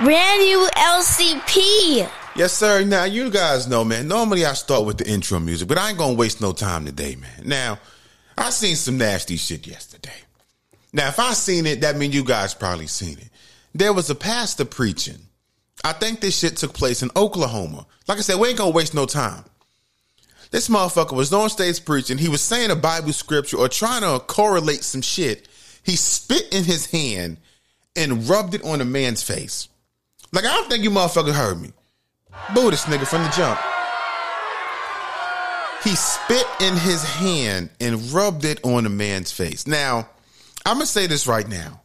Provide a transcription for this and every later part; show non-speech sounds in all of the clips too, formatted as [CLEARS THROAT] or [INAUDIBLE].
Brand new LCP. Yes, sir. Now, you guys know, man, normally I start with the intro music, but I ain't gonna waste no time today, man. Now, I seen some nasty shit yesterday. Now, if I seen it, that means you guys probably seen it. There was a pastor preaching. I think this shit took place in Oklahoma. Like I said, we ain't gonna waste no time. This motherfucker was on stage preaching. He was saying a Bible scripture or trying to correlate some shit. He spit in his hand and rubbed it on a man's face. Like, I don't think you motherfucker heard me. Boo this nigga from the jump. He spit in his hand and rubbed it on a man's face. Now, I'm gonna say this right now.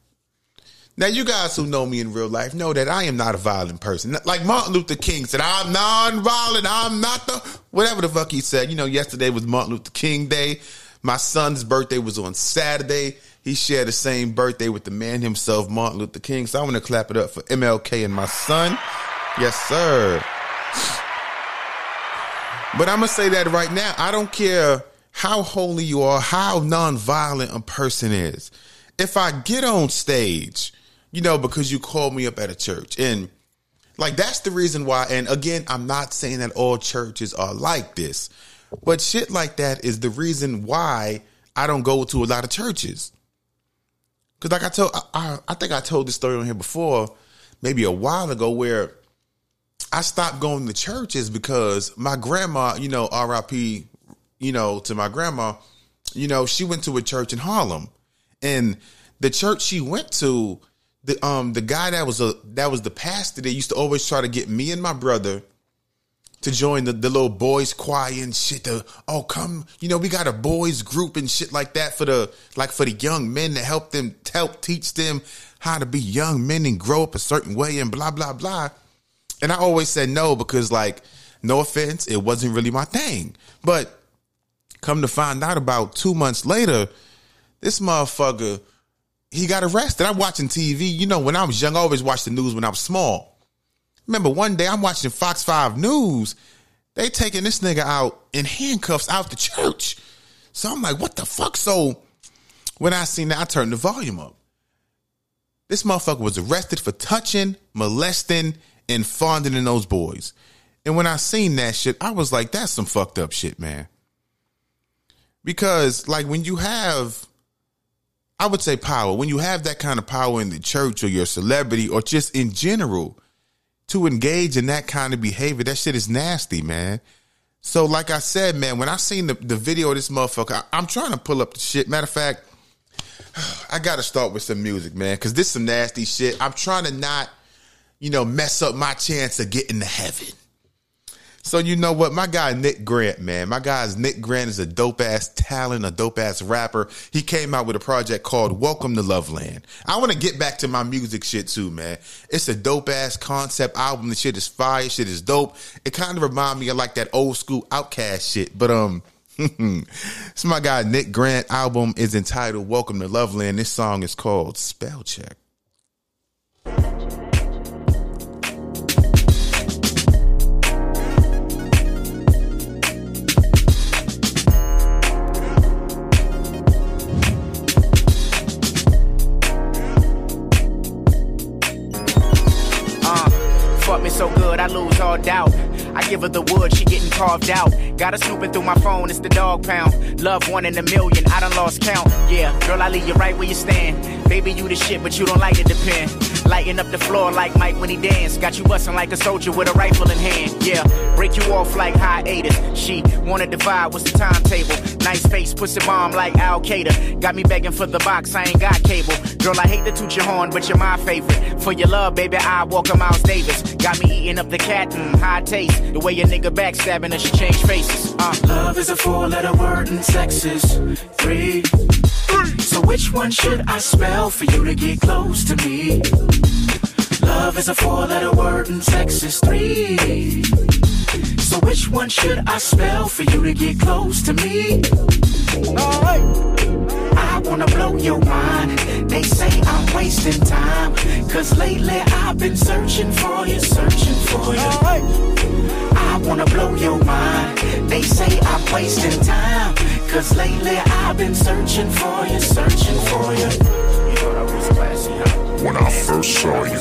Now, you guys who know me in real life know that I am not a violent person. Like Martin Luther King said, I'm non-violent. I'm not the whatever the fuck he said. You know, yesterday was Martin Luther King Day. My son's birthday was on Saturday. He shared the same birthday with the man himself, Martin Luther King. So I want to clap it up for MLK and my son. Yes, sir. But I'm gonna say that right now. I don't care how holy you are, how nonviolent a person is. If I get on stage, you know, because you called me up at a church, and like that's the reason why. And again, I'm not saying that all churches are like this, but shit like that is the reason why I don't go to a lot of churches. Because like I told, I, I, I think I told this story on here before, maybe a while ago, where I stopped going to churches because my grandma, you know, RIP, you know, to my grandma, you know, she went to a church in Harlem. And the church she went to, the um the guy that was a that was the pastor that used to always try to get me and my brother to join the, the little boys choir and shit to oh come you know we got a boys group and shit like that for the like for the young men to help them help teach them how to be young men and grow up a certain way and blah blah blah and I always said no because, like, no offense, it wasn't really my thing. But come to find out about two months later, this motherfucker, he got arrested. I'm watching TV. You know, when I was young, I always watched the news when I was small. Remember one day I'm watching Fox 5 News. They taking this nigga out in handcuffs out the church. So I'm like, what the fuck? So when I seen that, I turned the volume up. This motherfucker was arrested for touching, molesting, and fondling those boys. And when I seen that shit, I was like, that's some fucked up shit, man. Because like when you have I would say power, when you have that kind of power in the church or your celebrity or just in general, to engage in that kind of behavior, that shit is nasty, man. So, like I said, man, when I seen the, the video of this motherfucker, I, am trying to pull up the shit. Matter of fact, [SIGHS] I got to start with some music, man, because this some nasty shit. I'm trying to not you know, mess up my chance of getting to heaven. So you know what? My guy Nick Grant, man. My guy's Nick Grant is a dope ass talent, a dope ass rapper. He came out with a project called Welcome to Loveland. I want to get back to my music shit too, man. It's a dope ass concept album. The shit is fire. Shit is dope. It kind of remind me of like that old school OutKast shit. But um, [LAUGHS] it's my guy Nick Grant album is entitled Welcome to Loveland. This song is called Spell Check. I lose all doubt. I give her the wood, she getting carved out. Got her snooping through my phone, it's the dog pound. Love one in a million, I done lost count. Yeah, girl, I leave you right where you stand. Baby, you the shit, but you don't like it depend. Lighting up the floor like Mike when he dance. Got you busting like a soldier with a rifle in hand. Yeah, break you off like hiatus. She wanna divide, what's the timetable? Nice face, pussy bomb like Al Qaeda. Got me begging for the box, I ain't got cable. Girl, I hate to toot your horn, but you're my favorite. For your love, baby, I walk a Miles Davis. Got me eating up the cat, mm, high taste. The way your nigga backstabbing her, she change faces. Uh. Love is a four letter word and sex is three. So which one should I spell for you to get close to me? Love is a four letter word and sex is three. So which one should I spell for you to get close to me? Alright. I wanna blow your mind. They say I'm wasting time. Cause lately I've been searching for you, searching for you. Alright. I wanna blow your mind. They say I'm wasting time. Cause lately I've been searching for you, searching for you. You thought I was classy, huh? When I first saw you,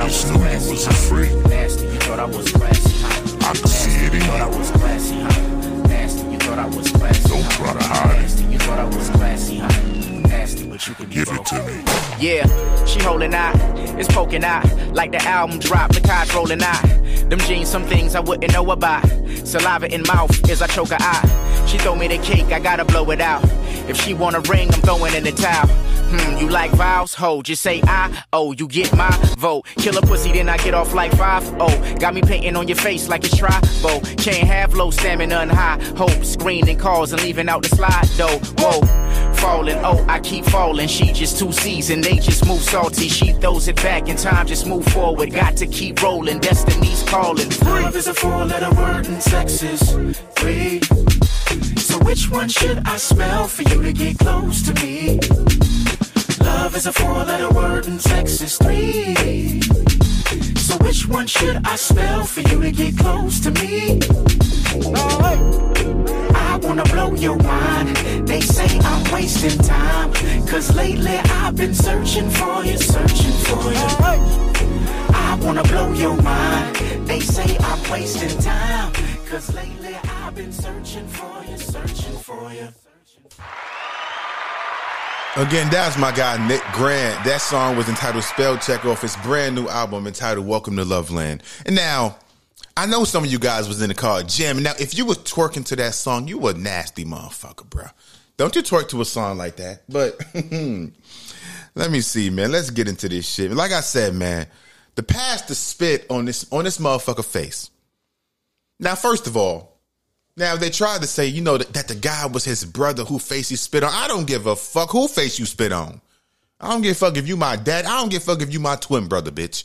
I just knew you was a. I was classy, I could see it in you. Thought I was classy, huh? Nasty, you thought I was classy. Don't try to hide it. You thought I was classy, huh? But you can give it to me. Yeah, she holding out, it's poking out like the album drop, the cards rolling out. Them jeans, some things I wouldn't know about. Saliva in mouth as I choke her out. She throw me the cake, I gotta blow it out. If she want a ring, I'm throwing in the towel. Hmm, you like vows? Ho, just say I. Oh, you get my vote. Kill a pussy, then I get off like five. Oh, got me painting on your face like it's tribal. Can't have low stamina and high hope. Screening calls and leaving out the slide though. Whoa, falling. Oh, I keep falling. She just too seasoned. They just move salty. She throws it back and time just move forward. Got to keep rolling. Destiny's calling. Love is a four-letter word in Texas. three. So which one should I smell for you to get close to me? Love is a four-letter word and sex is three. So which one should I smell for you to get close to me? I wanna blow your mind. They say I'm wasting time. Cause lately I've been searching for you, searching for you. I wanna blow your mind. They say I'm wasting time. Cause lately I've been searching for you, searching for you. Again, that's my guy Nick Grant. That song was entitled Spell Check off his brand new album entitled Welcome to Loveland. And now, I know some of you guys was in the car jamming. Now, if you was twerking to that song, you a nasty motherfucker, bro. Don't you twerk to a song like that. But [LAUGHS] let me see, man. Let's get into this shit. Like I said, man, the pastor spit on this on this motherfucker face. Now, first of all, now they tried to say, you know, that, that the guy was his brother who face he spit on. I don't give a fuck who face you spit on. I don't give a fuck if you my dad. I don't give a fuck if you my twin brother, bitch.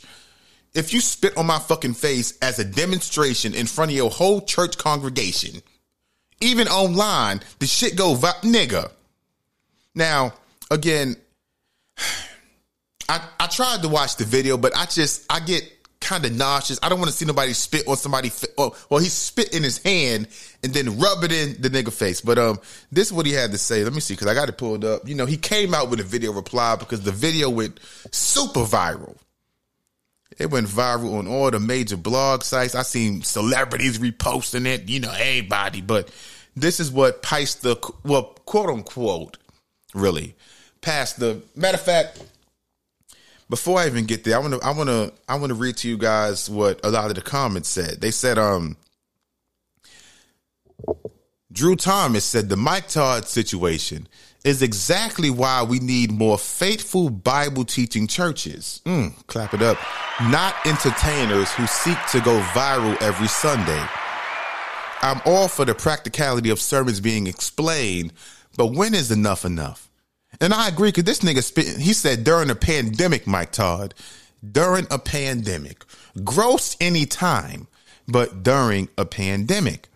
If you spit on my fucking face as a demonstration in front of your whole church congregation, even online, the shit go vi- nigga. Now, again, I, I tried to watch the video, but I just I get kind of nauseous. I don't want to see nobody spit on somebody. Well, well, he spit in his hand and then rub it in the nigga face. But um, this is what he had to say. Let me see because I got it pulled up. You know, he came out with a video reply because the video went super viral. It went viral on all the major blog sites. I seen celebrities reposting it. You know, everybody. But this is what Pastor, well, quote unquote, really, passed the Matter of fact before I even get there, I want to I want to I want to read to you guys what a lot of the comments said. They said um Drew Thomas said the Mike Todd situation is exactly why we need more faithful Bible teaching churches. Mm, clap it up. Not entertainers who seek to go viral every Sunday. I'm all for the practicality of sermons being explained, but when is enough enough? And I agree because this nigga spit. He said during a pandemic, Mike Todd, during a pandemic, gross any time, but during a pandemic.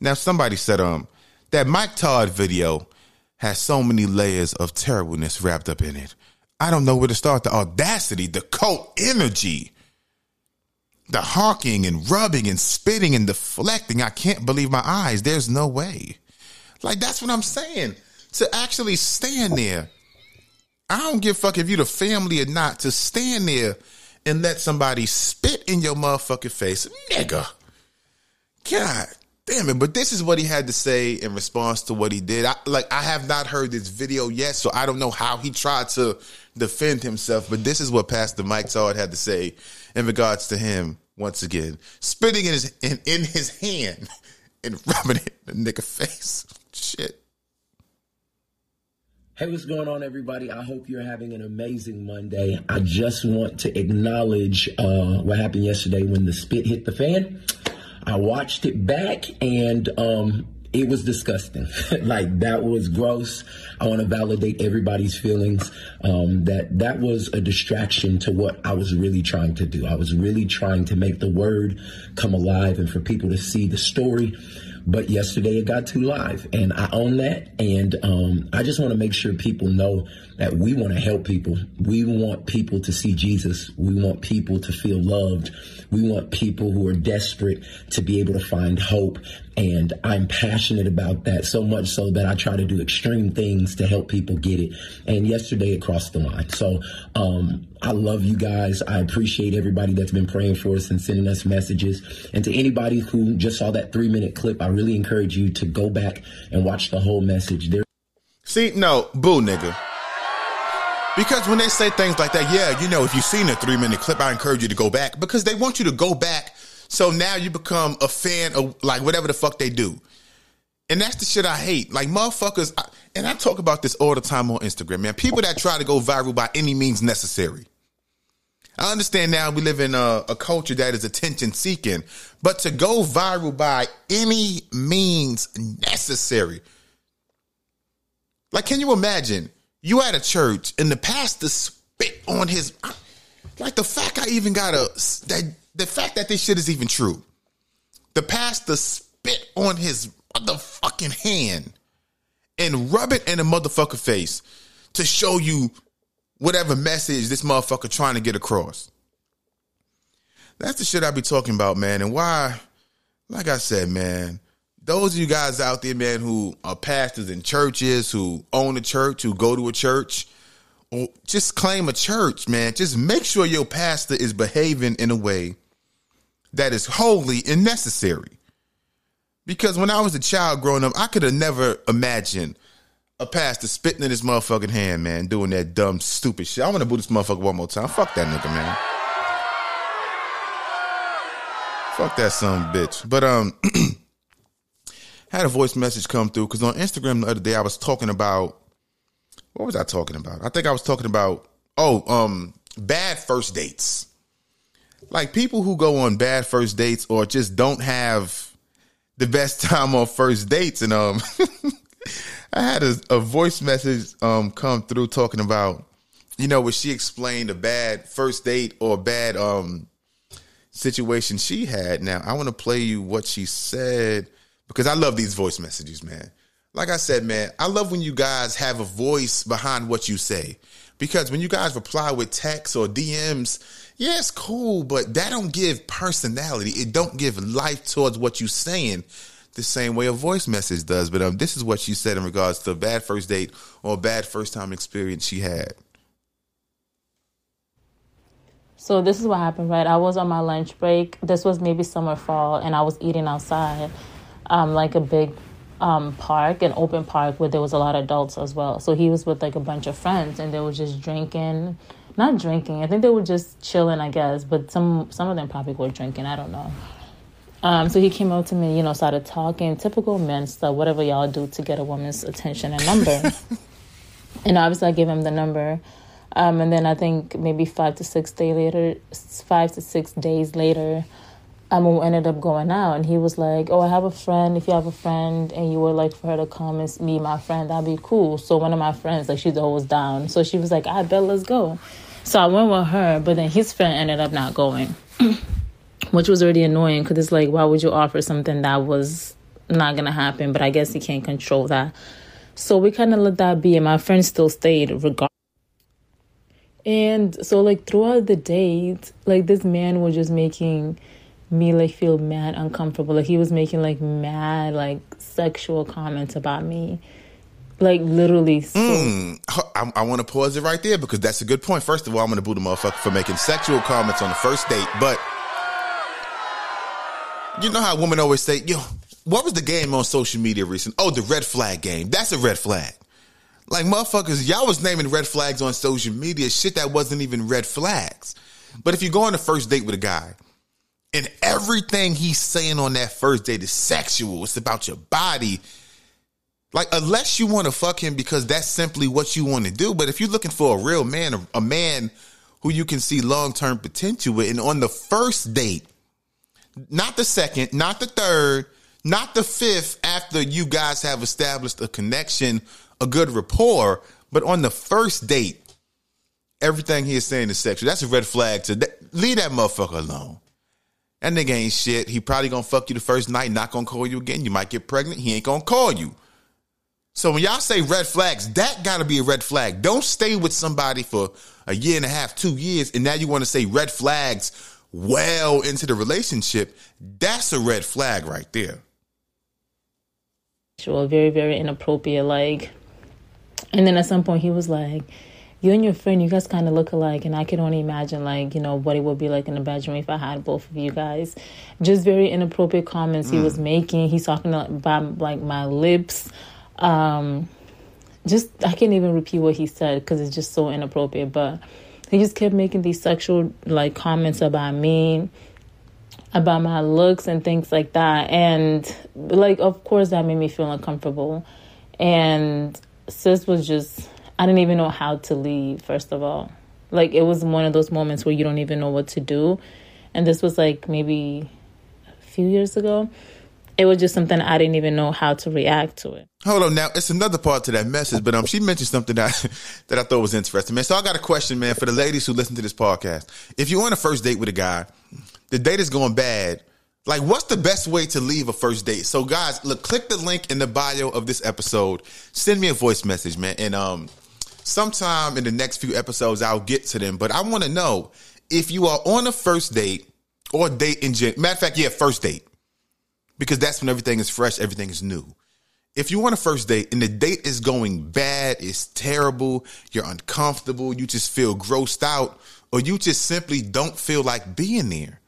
Now somebody said um that Mike Todd video has so many layers of terribleness wrapped up in it. I don't know where to start. The audacity, the cult energy, the honking and rubbing and spitting and deflecting. I can't believe my eyes. There's no way. Like that's what I'm saying to actually stand there. I don't give a fuck if you the family or not, to stand there and let somebody spit in your motherfucking face. Nigga. God damn it. But this is what he had to say in response to what he did. I, like, I have not heard this video yet, so I don't know how he tried to defend himself, but this is what Pastor Mike Todd had to say in regards to him once again. Spitting in his in, in his hand [LAUGHS] and rubbing it in the nigga face. Shit. Hey, what's going on, everybody? I hope you're having an amazing Monday. I just want to acknowledge uh, what happened yesterday when the spit hit the fan. I watched it back and um, it was disgusting. [LAUGHS] like that was gross. I want to validate everybody's feelings. Um, that that was a distraction to what I was really trying to do. I was really trying to make the word come alive and for people to see the story. But yesterday it got too live, and I own that. And um, I just want to make sure people know that we want to help people. We want people to see Jesus. We want people to feel loved. We want people who are desperate to be able to find hope. And I'm passionate about that so much so that I try to do extreme things to help people get it. And yesterday it crossed the line. So um, I love you guys. I appreciate everybody that's been praying for us and sending us messages. And to anybody who just saw that three minute clip, I really encourage you to go back and watch the whole message. There. See, no, boo, nigga. Because when they say things like that, yeah, you know, if you've seen a three minute clip, I encourage you to go back because they want you to go back. So now you become a fan of like whatever the fuck they do. And that's the shit I hate. Like motherfuckers, I, and I talk about this all the time on Instagram, man. People that try to go viral by any means necessary. I understand now we live in a, a culture that is attention seeking, but to go viral by any means necessary. Like, can you imagine you at a church and the pastor spit on his, like the fact I even got a, that the fact that this shit is even true. The pastor spit on his motherfucking hand and rub it in a motherfucker face to show you whatever message this motherfucker trying to get across. That's the shit I be talking about, man. And why, like I said, man, those of you guys out there, man, who are pastors in churches, who own a church, who go to a church, or just claim a church, man, just make sure your pastor is behaving in a way that is holy and necessary. Because when I was a child growing up, I could have never imagined a pastor spitting in his motherfucking hand, man, doing that dumb, stupid shit. I want to boo this motherfucker one more time. Fuck that nigga, man. Fuck that son bitch. But um, [CLEARS THROAT] had a voice message come through because on Instagram the other day I was talking about what was I talking about? I think I was talking about oh um bad first dates. Like people who go on bad first dates or just don't have the best [LAUGHS] time on first dates and um [LAUGHS] I had a, a voice message um come through talking about you know when she explained a bad first date or bad um situation she had. Now I want to play you what she said because I love these voice messages, man. Like I said, man, I love when you guys have a voice behind what you say. Because when you guys reply with text or DMs, yeah, it's cool, but that don't give personality. It don't give life towards what you saying the same way a voice message does. But um, this is what she said in regards to a bad first date or a bad first time experience she had. So this is what happened, right? I was on my lunch break. This was maybe summer fall, and I was eating outside, um, like a big um, park, an open park where there was a lot of adults as well. So he was with like a bunch of friends, and they were just drinking, not drinking. I think they were just chilling, I guess. But some some of them probably were drinking. I don't know. Um, so he came up to me, you know, started talking, typical men stuff, whatever y'all do to get a woman's attention and number. [LAUGHS] and obviously, I gave him the number. Um, and then I think maybe five to six days later, five to six days later, um, we ended up going out, and he was like, "Oh, I have a friend. If you have a friend, and you would like for her to come and meet my friend, that'd be cool." So one of my friends, like, she's always down. So she was like, "I bet let's go." So I went with her, but then his friend ended up not going, [CLEARS THROAT] which was already annoying because it's like, why would you offer something that was not gonna happen? But I guess you can't control that. So we kind of let that be, and my friend still stayed regardless. And so, like, throughout the date, like, this man was just making me, like, feel mad uncomfortable. Like, he was making, like, mad, like, sexual comments about me. Like, literally. So- Mm, I, I want to pause it right there because that's a good point. First of all, I'm going to boo the motherfucker for making sexual comments on the first date. But you know how women always say, yo, what was the game on social media recent? Oh, the red flag game. That's a red flag. Like motherfuckers, y'all was naming red flags on social media, shit that wasn't even red flags. But if you go on a first date with a guy and everything he's saying on that first date is sexual, it's about your body. Like, unless you want to fuck him because that's simply what you want to do. But if you're looking for a real man, a, man who you can see long term potential with, and on the first date, not the second, not the third, not the fifth, after you guys have established a connection, a good rapport, but on the first date, everything he is saying is sexual. That's a red flag to that. leave that motherfucker alone. That nigga ain't shit. He probably gonna fuck you the first night, not gonna call you again. You might get pregnant. He ain't gonna call you. So when y'all say red flags, that gotta be a red flag. Don't stay with somebody for a year and a half, two years, and now you want to say red flags well into the relationship. That's a red flag right there. Sure, very, very inappropriate. Like, and then at some point he was like, "You and your friend, you guys kind of look alike," and I can only imagine, like, you know, what it would be like in the bedroom if I had both of you guys. Just very inappropriate comments he mm. was making. He's talking about like my lips, um, just I can't even repeat what he said because it's just so inappropriate. But he just kept making these sexual like comments about me, about my looks and things like that. And like, of course, that made me feel uncomfortable. And sis was just I didn't even know how to leave. First of all, like it was one of those moments where you don't even know what to do. And this was like maybe a few years ago it was just something I didn't even know how to react to it. Hold on, now it's another part to that message, but um, she mentioned something that [LAUGHS] that I thought was interesting, man. So I got a question, man, for the ladies who listen to this podcast. If you're on a first date with a guy, the date is going bad. Like, what's the best way to leave a first date? So, guys, look, click the link in the bio of this episode. Send me a voice message, man, and um, sometime in the next few episodes, I'll get to them. But I want to know if you are on a first date or date in general. Matter of fact, yeah, first date because that's when everything is fresh, everything is new. If you want a first date and the date is going bad, it's terrible, you're uncomfortable, you just feel grossed out, or you just simply don't feel like being there.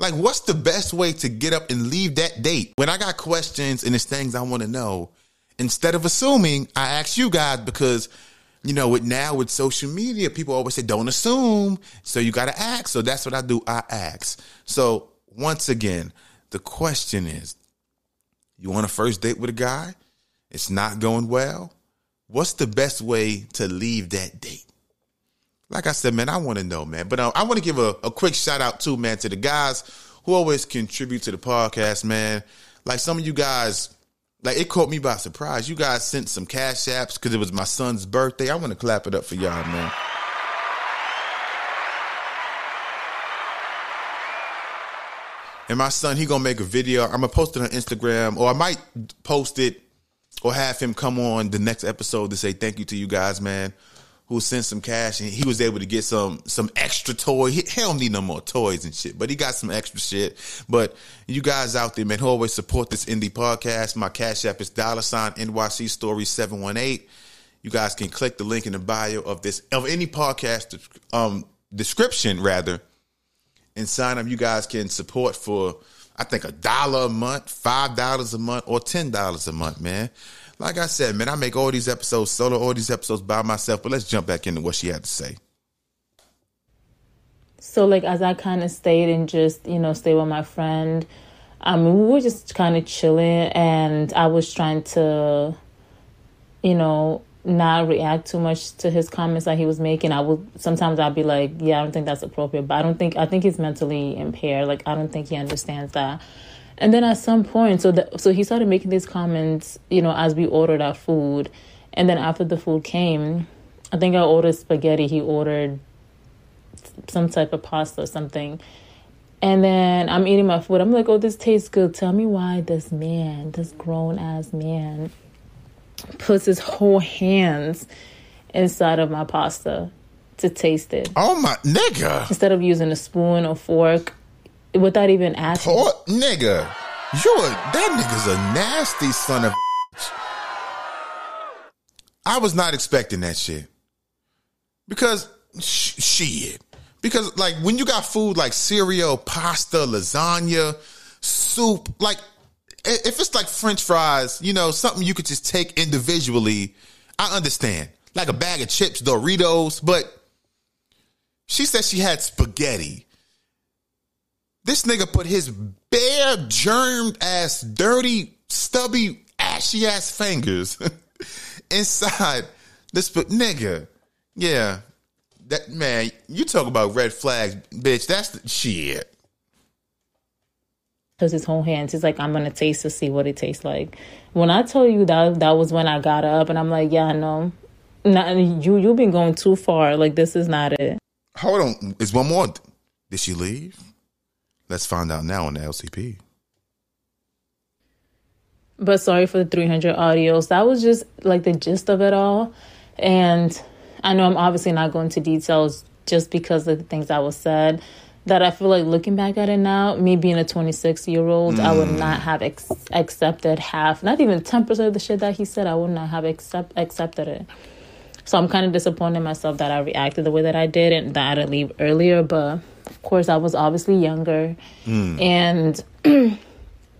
Like, what's the best way to get up and leave that date? When I got questions and it's things I want to know, instead of assuming, I ask you guys because, you know, with now with social media, people always say, don't assume. So you got to ask. So that's what I do. I ask. So once again, the question is, you want a first date with a guy? It's not going well. What's the best way to leave that date? Like I said, man, I want to know, man. But uh, I want to give a, a quick shout out too, man, to the guys who always contribute to the podcast, man. Like some of you guys, like it caught me by surprise. You guys sent some cash apps because it was my son's birthday. I want to clap it up for y'all, man. And my son, he gonna make a video. I'm gonna post it on Instagram, or I might post it, or have him come on the next episode to say thank you to you guys, man, who sent some cash and he was able to get some some extra toy. He, he don't need no more toys and shit, but he got some extra shit. But you guys out there, man, who always support this indie podcast. My cash app is dollar sign NYC Story seven one eight. You guys can click the link in the bio of this of any podcast um description rather and sign up. You guys can support for I think a dollar a month, five dollars a month, or ten dollars a month, man. Like I said, man, I make all these episodes solo, all these episodes by myself. But let's jump back into what she had to say. So, like, as I kind of stayed and just, you know, stay with my friend, um, we were just kind of chilling, and I was trying to, you know, not react too much to his comments that he was making. I would sometimes I'd be like, yeah, I don't think that's appropriate, but I don't think I think he's mentally impaired. Like I don't think he understands that. And then at some point, so that so he started making these comments, you know, as we ordered our food, and then after the food came, I think I ordered spaghetti. He ordered some type of pasta or something. And then I'm eating my food. I'm like, oh, this tastes good. Tell me why this man, this grown ass man, puts his whole hands inside of my pasta to taste it. Oh my nigga! Instead of using a spoon or fork, without even asking. Poor nigga, you that nigga's a nasty son of. I was not expecting that shit because sh- shit. Because like when you got food like cereal, pasta, lasagna, soup, like if it's like French fries, you know, something you could just take individually, I understand. Like a bag of chips, Doritos, but she said she had spaghetti. This nigga put his bare, germed ass, dirty, stubby, ashy ass fingers [LAUGHS] inside this but nigga. Yeah. That man, you talk about red flags, bitch. That's the shit because his whole hands. He's like, I'm gonna taste to see what it tastes like. When I tell you that, that was when I got up and I'm like, yeah, no, not, you you've been going too far. Like this is not it. Hold on, is one more. Did she leave? Let's find out now on the LCP. But sorry for the 300 audios. That was just like the gist of it all. And I know I'm obviously not going to details just because of the things that was said that I feel like looking back at it now, me being a 26 year old, mm. I would mm. not have ex- accepted half, not even 10% of the shit that he said. I would not have accept- accepted it. So I'm kind of disappointed in myself that I reacted the way that I did and that I didn't leave earlier. But of course, I was obviously younger, mm. and [CLEARS THROAT]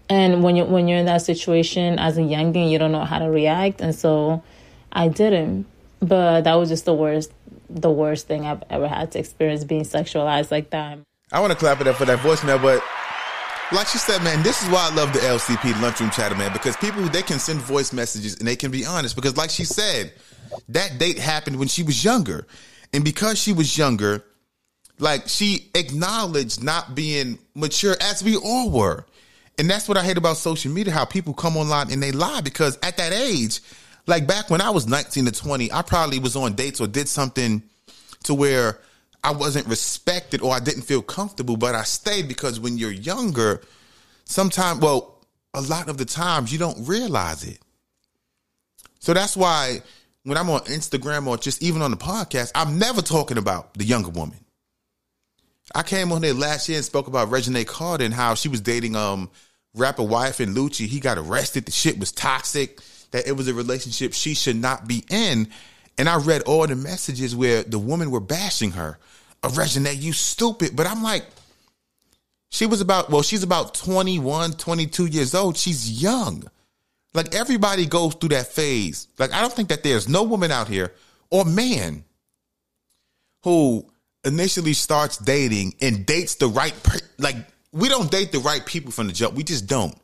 and when you when you're in that situation as a youngin, you don't know how to react, and so I didn't. But that was just the worst the worst thing I've ever had to experience being sexualized like that. I want to clap it up for that voicemail, but like she said, man, this is why I love the LCP lunchroom chatter, man, because people they can send voice messages and they can be honest. Because like she said, that date happened when she was younger, and because she was younger, like she acknowledged not being mature as we all were. And that's what I hate about social media, how people come online and they lie because at that age, like back when I was 19 to 20, I probably was on dates or did something to where I wasn't respected or I didn't feel comfortable, but I stayed because when you're younger, sometimes, well, a lot of the times you don't realize it. So that's why when I'm on Instagram or just even on the podcast, I'm never talking about the younger woman. I came on there last year and spoke about Reginae Carter and how she was dating um rapper YFN Lucci. He got arrested. The shit was toxic. That it was a relationship she should not be in. And I read all the messages where the women were bashing her. Oh, Reginae, you stupid. But I'm like, she was about, well, she's about 21, 22 years old. She's young. Like everybody goes through that phase. Like I don't think that there's no woman out here or man who initially starts dating and dates the right per- like we don't date the right people from the jump. We just don't.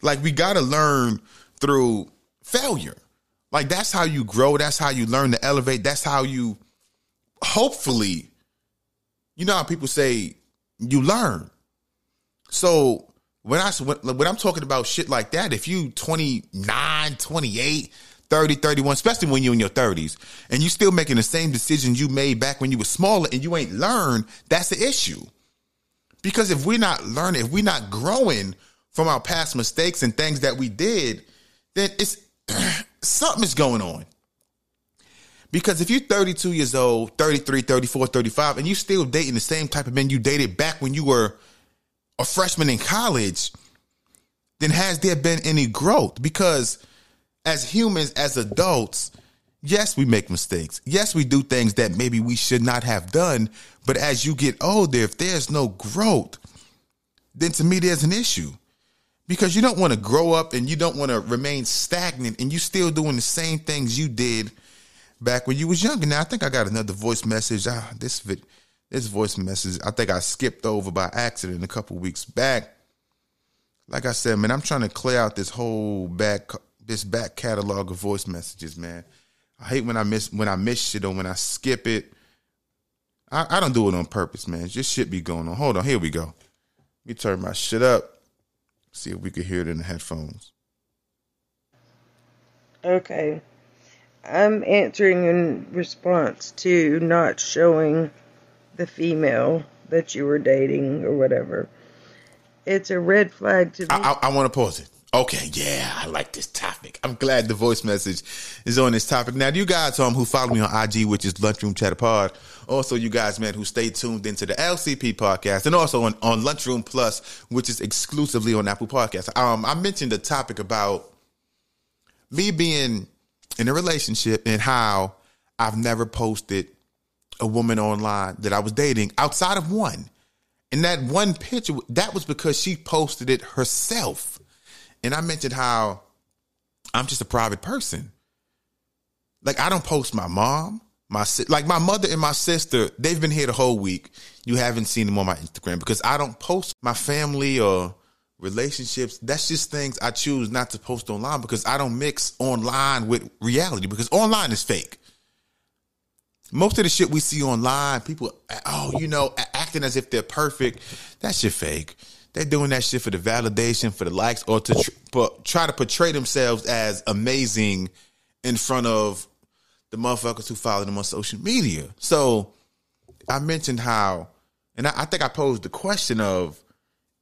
Like we got to learn through failure. Like that's how you grow, that's how you learn to elevate, that's how you hopefully you know how people say you learn. So when I when I'm talking about shit like that, if you 29, 28, 30, 31, especially when you're in your 30s, and you're still making the same decisions you made back when you were smaller and you ain't learned, that's the issue. Because if we're not learning, if we're not growing from our past mistakes and things that we did, then it's [CLEARS THROAT] something is going on. Because if you're 32 years old, 33, 34, 35, and you're still dating the same type of men you dated back when you were a freshman in college, then has there been any growth? Because as humans, as adults, yes, we make mistakes. Yes, we do things that maybe we should not have done. But as you get older, if there's no growth, then to me, there's an issue because you don't want to grow up and you don't want to remain stagnant and you still doing the same things you did back when you was younger. Now, I think I got another voice message. Ah, this vid, this voice message, I think I skipped over by accident a couple weeks back. Like I said, man, I'm trying to clear out this whole back this back catalog of voice messages, man. I hate when I miss when I miss shit or when I skip it. I, I don't do it on purpose, man. Just shit be going on. Hold on, here we go. Let me turn my shit up. See if we can hear it in the headphones. Okay. I'm answering in response to not showing the female that you were dating or whatever. It's a red flag to me. I, I, I want to pause it. Okay, yeah, I like this topic. I'm glad the voice message is on this topic. Now, you guys um, who follow me on IG, which is Lunchroom Chatter Pod, also you guys, man, who stay tuned into the LCP podcast, and also on, on Lunchroom Plus, which is exclusively on Apple Podcasts. Um, I mentioned the topic about me being in a relationship and how I've never posted a woman online that I was dating outside of one. And that one picture, that was because she posted it herself. And I mentioned how I'm just a private person. Like I don't post my mom, my like my mother and my sister. They've been here the whole week. You haven't seen them on my Instagram because I don't post my family or relationships. That's just things I choose not to post online because I don't mix online with reality because online is fake. Most of the shit we see online, people, oh, you know, acting as if they're perfect. That shit fake. They're doing that shit for the validation, for the likes, or to tr- try to portray themselves as amazing in front of the motherfuckers who follow them on social media. So I mentioned how, and I, I think I posed the question of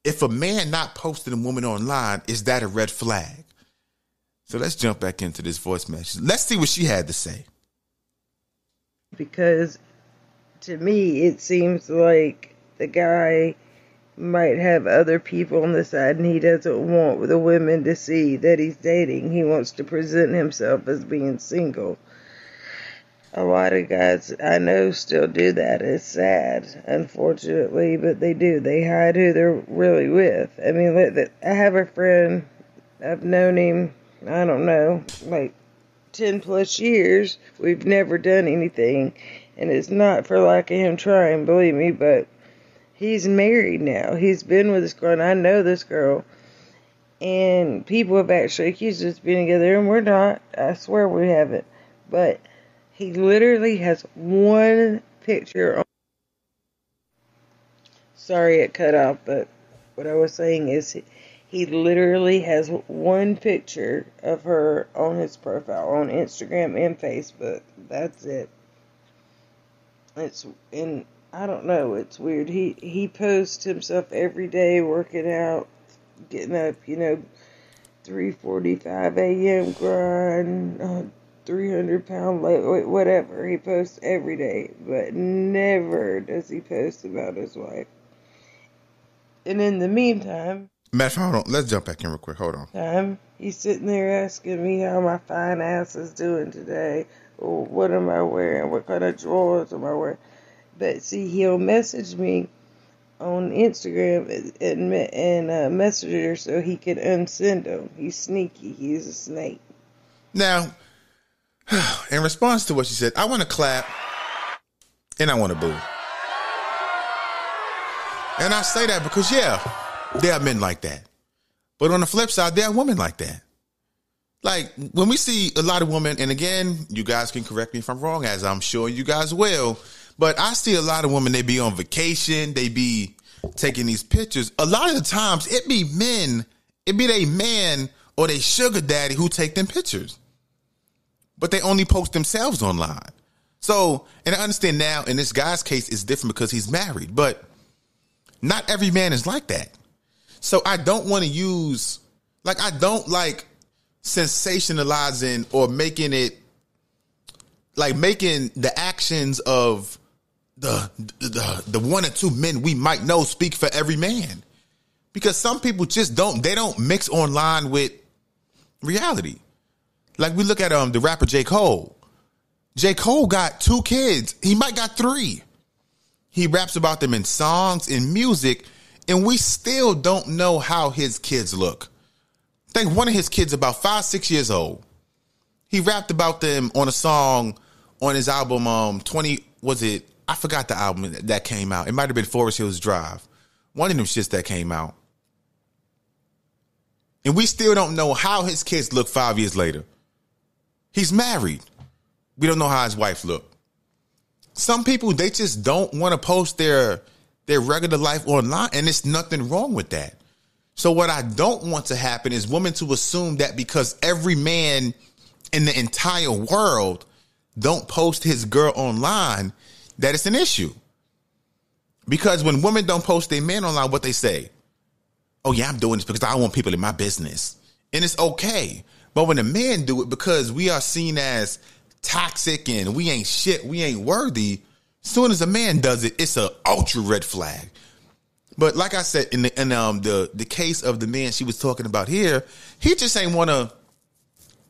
if a man not posting a woman online, is that a red flag? So let's jump back into this voice message. Let's see what she had to say. Because to me, it seems like the guy might have other people on the side and he doesn't want the women to see that he's dating. He wants to present himself as being single. A lot of guys I know still do that. It's sad, unfortunately, but they do. They hide who they're really with. I mean, I have a friend, I've known him, I don't know, like 10 plus years. We've never done anything. And it's not for lack of him trying, believe me, but he's married now. He's been with this girl, and I know this girl. And people have actually accused us of being together, and we're not. I swear we haven't. But he literally has one picture on. Sorry it cut off, but what I was saying is he, he literally has one picture of her on his profile on Instagram and Facebook. That's it. It's and I don't know. It's weird. He he posts himself every day working out, getting up. You know, three forty five a.m. grind, uh, three hundred pound weight, whatever. He posts every day, but never does he post about his wife. And in the meantime, Matt, hold on. Let's jump back in real quick. Hold on. time he's sitting there asking me how my fine ass is doing today. What am I wearing? What kind of drawers am I wearing? But see, he'll message me on Instagram and and uh, Messenger so he can unsend them. He's sneaky. He's a snake. Now, [SIGHS] in response to what she said, I want to clap and I want to boo. And I say that because, yeah, there are men like that. But on the flip side, there are women like that. Like when we see a lot of women, and again, you guys can correct me if I'm wrong, as I'm sure you guys will. But I see a lot of women, they be on vacation, they be taking these pictures. A lot of the times it be men, it be they man or they sugar daddy who take them pictures. But they only post themselves online. So, and I understand now in this guy's case it's different because he's married, but not every man is like that. So I don't want to use like I don't like sensationalizing or making it like making the actions of the, the the one or two men we might know speak for every man because some people just don't they don't mix online with reality like we look at um the rapper J Cole J Cole got two kids he might got three he raps about them in songs in music and we still don't know how his kids look think one of his kids about five, six years old. He rapped about them on a song on his album. Um, twenty was it? I forgot the album that came out. It might have been Forest Hills Drive. One of them shits that came out, and we still don't know how his kids look five years later. He's married. We don't know how his wife look. Some people they just don't want to post their their regular life online, and it's nothing wrong with that. So what I don't want to happen is women to assume that because every man in the entire world don't post his girl online, that it's an issue. Because when women don't post their men online, what they say, oh yeah, I'm doing this because I want people in my business. And it's okay. But when the men do it because we are seen as toxic and we ain't shit, we ain't worthy, soon as a man does it, it's a ultra red flag. But like I said, in the in um the the case of the man she was talking about here, he just ain't want to.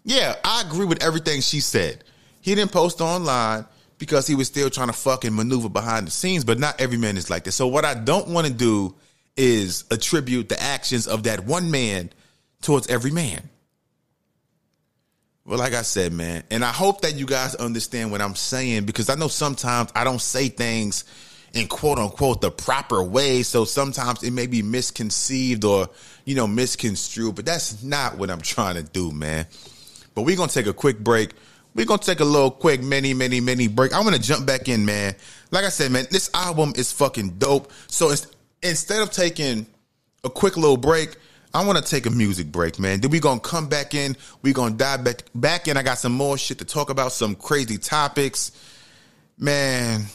Yeah, I agree with everything she said. He didn't post online because he was still trying to fucking maneuver behind the scenes. But not every man is like this. So what I don't want to do is attribute the actions of that one man towards every man. Well, like I said, man, and I hope that you guys understand what I'm saying because I know sometimes I don't say things in quote unquote the proper way. So sometimes it may be misconceived or, you know, misconstrued, but that's not what I'm trying to do, man. But we're going to take a quick break. We're to take a little quick mini, mini, mini break. I'm to jump back in, man. Like I said, man, this album is fucking dope. So instead of taking a quick little break, I want to take a music break, man. Then we gonna come back in. We gonna dive back back in. I got some more shit to talk about, some crazy topics, man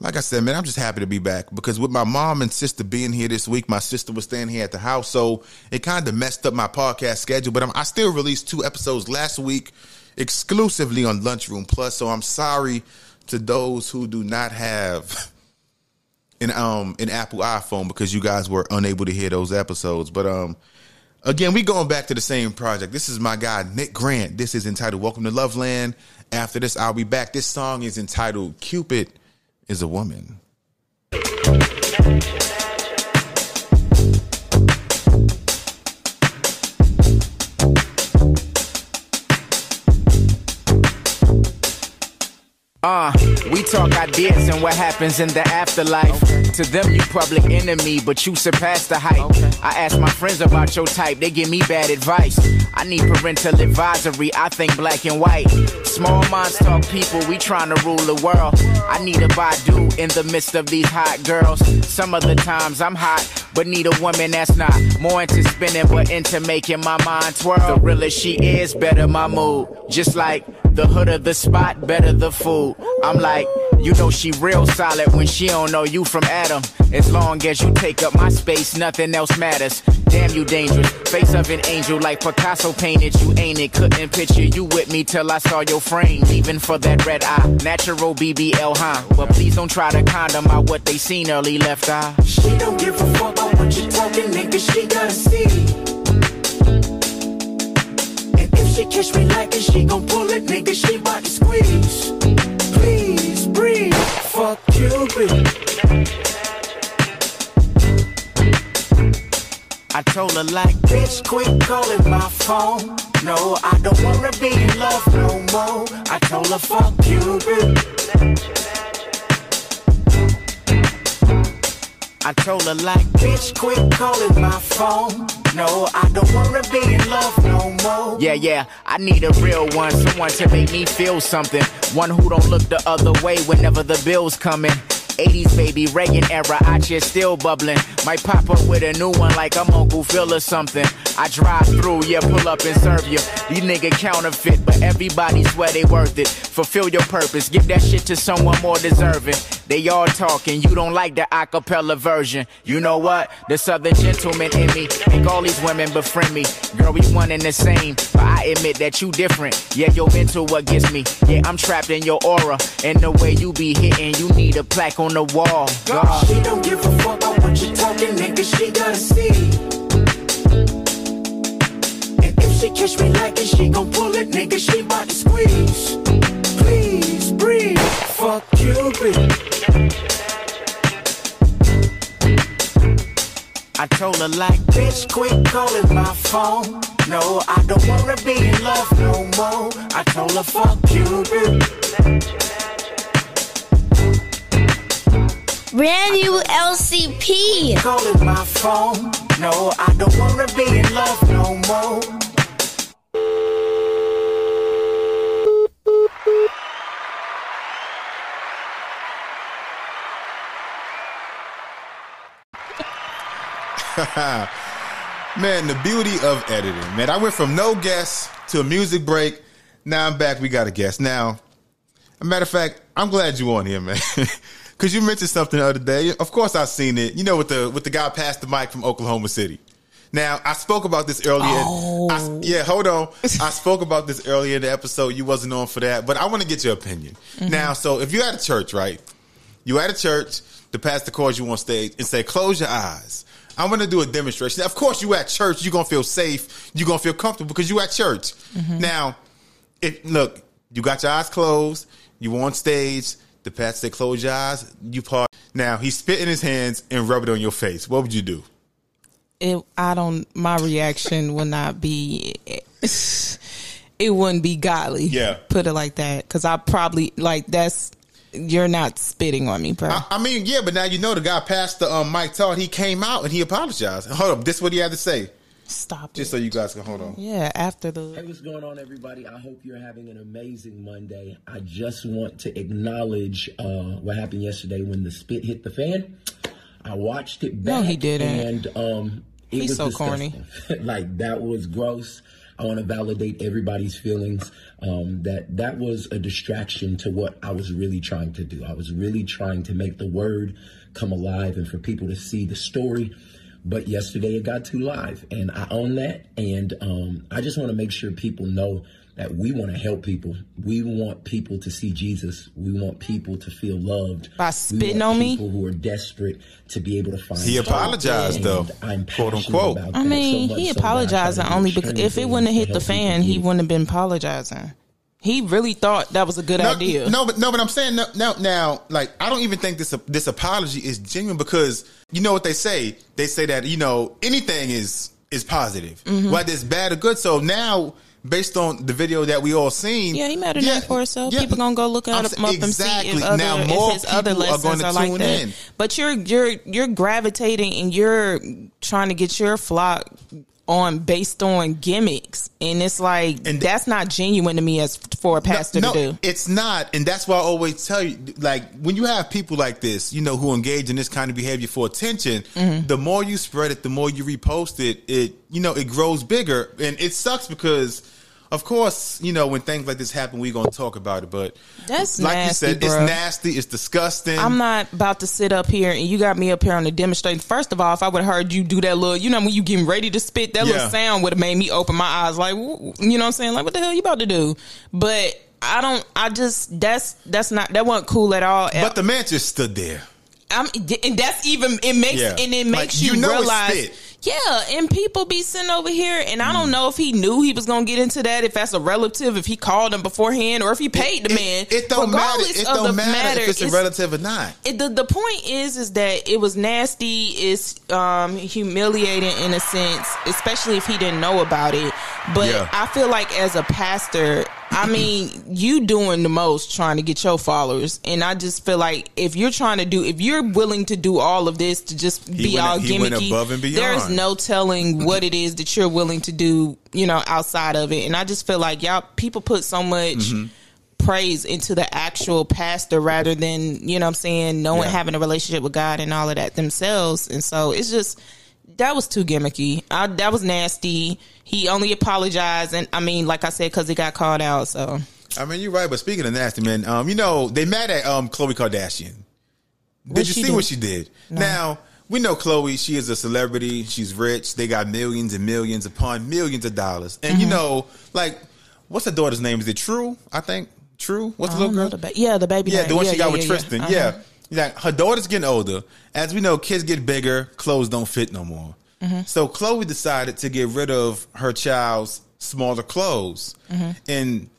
like I said, man, I'm just happy to be back because with my mom and sister being here this week, my sister was staying here at the house, so it kind of messed up my podcast schedule. But I'm, i still released two episodes last week exclusively on Lunchroom Plus. So I'm sorry to those who do not have [LAUGHS] an um an Apple iPhone because you guys were unable to hear those episodes. But um again, we going back to the same project. This is my guy Nick Grant. This is entitled "Welcome to Loveland." After this, I'll be back. This song is entitled "Cupid." is a woman. Uh, we talk ideas and what happens in the afterlife. To them, you public enemy, but you surpass the hype. I ask my friends about your type, they give me bad advice. I need parental advisory, I think black and white. Small minds talk people, we trying to rule the world. I need a Badu in the midst of these hot girls. Some of the times I'm hot, but need a woman that's not more into spinning, but into making my mind twirl. The realer she is, better my mood. Just like the hood of the spot, better the food. I'm like, you know she real solid when she don't know you from Adam. As long as you take up my space, nothing else matters. Damn you dangerous, face of an angel like Picasso painted. You ain't it, couldn't picture you with me till I saw your frame. Even for that red eye, natural BBL, huh? But please don't try to condom out what they seen early left eye. She don't give a fuck about what you talking, nigga. She gotta see. And she catch me like it, she gon' pull it, nigga. She bout to squeeze. Please breathe. Fuck bitch. I told her like, Bitch, quit calling my phone. No, I don't wanna be in love no more. I told her, fuck bitch. I told her like, Bitch, quit calling my phone. No, I don't wanna be in love no more. Yeah, yeah, I need a real one, someone to make me feel something. One who don't look the other way whenever the bill's coming. 80s baby, Reagan era, I just still bubbling. Might pop up with a new one like I'm Uncle Phil or something. I drive through, yeah, pull up and serve you. These nigga counterfeit, but everybody swear they worth it. Fulfill your purpose, give that shit to someone more deserving. They all talking, you don't like the acapella version. You know what? The southern gentleman in me make all these women befriend me. Girl, we one and the same, but I admit that you different. Yeah, your mental what gets me. Yeah, I'm trapped in your aura, and the way you be hitting, you need a plaque on the wall. God. She don't give a fuck about what you talking, nigga. She gotta see. And if she catch me like it, she gon' pull it, nigga. She bout to squeeze. Please breathe. Fuck you, bitch. I told her like, Bitch, quit calling my phone. No, I don't wanna be in love no more. I told her, fuck you, bitch. Brand new LCP. Calling my phone. No, I don't wanna be in love no more. [LAUGHS] Man, the beauty of editing, man. I went from no guest to a music break. Now I'm back. We got a guest. Now, a matter of fact, I'm glad you on here, man. [LAUGHS] Cause you mentioned something the other day. Of course I've seen it. You know, with the with the guy passed the mic from Oklahoma City. Now, I spoke about this earlier. I, oh. yeah, hold on. [LAUGHS] I spoke about this earlier in the episode. You wasn't on for that, but I want to get your opinion. Mm-hmm. Now, so if you're at a church, right? You at a church, the pastor calls you on stage and say, "Close your eyes." I'm going to do a demonstration. Of course, you at church, you're going to feel safe. You're going to feel comfortable because you at church. Mm-hmm. Now, if look, you got your eyes closed. You on stage. The pastor said, "Close your eyes." You part. Now he spit in his hands and rub it on your face. What would you do? it, I don't. My reaction would not be. [LAUGHS] It wouldn't be godly. Yeah. Put it like that, because I probably like that's. You're not spitting on me, bro. I, I mean, yeah, but now you know the guy passed the um, Mike Todd. He came out and he apologized. Hold up, this is what he had to say. Stop. Just it. so you guys can hold on. yeah. After the. Hey, what's going on, everybody? I hope you're having an amazing Monday. I just want to acknowledge uh, what happened yesterday when the spit hit the fan. I watched it back. No, he didn't. And um, it He's was so corny. [LAUGHS] like that was gross. I want to validate everybody's feelings. Um, that that was a distraction to what I was really trying to do. I was really trying to make the word come alive and for people to see the story. But yesterday it got too live, and I own that. And um, I just want to make sure people know that we want to help people. We want people to see Jesus. We want people to feel loved. By spitting want on me? people who are desperate to be able to find. He apologized, though, I'm quote unquote. about I mean, so much he so that I try apologizing only because if it wouldn't have hit the fan, he wouldn't have been apologizing. He really thought that was a good No, idea. no, but no, but I'm saying no, now, now, like I don't even think this this apology is genuine because you know what they say. They say that you know anything is is positive, Mm-hmm. whether it's bad or good. So now based on the video that we all seen. Yeah, he made a name for himself. People gonna go look I'm at him saying- up and see exactly. if, other, now if more his other people are lessons going to are like tune that. in. But you're you're you're gravitating and you're trying to get your flock on based on gimmicks, and it's like that's not genuine to me as for a pastor no, to do. it's not, and that's why I always tell you, like when you have people like this, you know, who engage in this kind of behavior for attention, Mm-hmm. the more you spread it, the more you repost it, it you know, it grows bigger, and it sucks because. Of course, you know when things like this happen, we're gonna talk about it. But That's like nasty, you said, bruh. it's nasty, it's disgusting. I'm not about to sit up here and you got me up here on the demonstration. First of all, if I would have heard you do that little, you know, when you getting ready to spit, that Yeah. little sound would have made me open my eyes, like, you know what I'm saying? Like, what the hell you about to do? But I don't. I just that's that's not that wasn't cool at all. but the man just stood there. I'm, and that's even it makes Yeah. and it Like, makes you you, know realize. Yeah, and people be sitting over here, and I Mm. don't know if he knew he was gonna get into that. If that's a relative, if he called him beforehand, or if he paid the man. It don't matter. It don't the matter, if it's a relative or not. it, the the point is is that it was nasty. It's um, humiliating in a sense, especially if he didn't know about it. But Yeah. I feel like as a pastor, I mean, you doing the most trying to get your followers, and I just feel like if you're trying to do, if you're willing to do all of this to just He be went- all gimmicky, above and beyond. there's no telling [LAUGHS] what it is that you're willing to do, you know, outside of it. And I just feel like y'all people put so much Mm-hmm. praise into the actual pastor rather than you know what I'm saying knowing Yeah. having a relationship with God and all of that themselves and so it's just that was too gimmicky I, that was nasty he only apologized and I mean like I said because he got called out so I mean, you're right. But speaking of nasty, man, um, you know they mad at um Khloe Kardashian. Did What'd you see do? what she did? Now we know Khloe. She is a celebrity. She's rich. They got millions and millions upon millions of dollars. And you Mhm. know, like, what's her daughter's name? Is it True? I think True. What's the little girl? the ba- yeah the baby Yeah, the one yeah, she got yeah, with yeah, Tristan. Uh-huh. Yeah. Yeah, her daughter's getting older. As we know, kids get bigger, clothes don't fit no more. Mhm. So Khloe decided to get rid of her child's smaller clothes. Mhm. And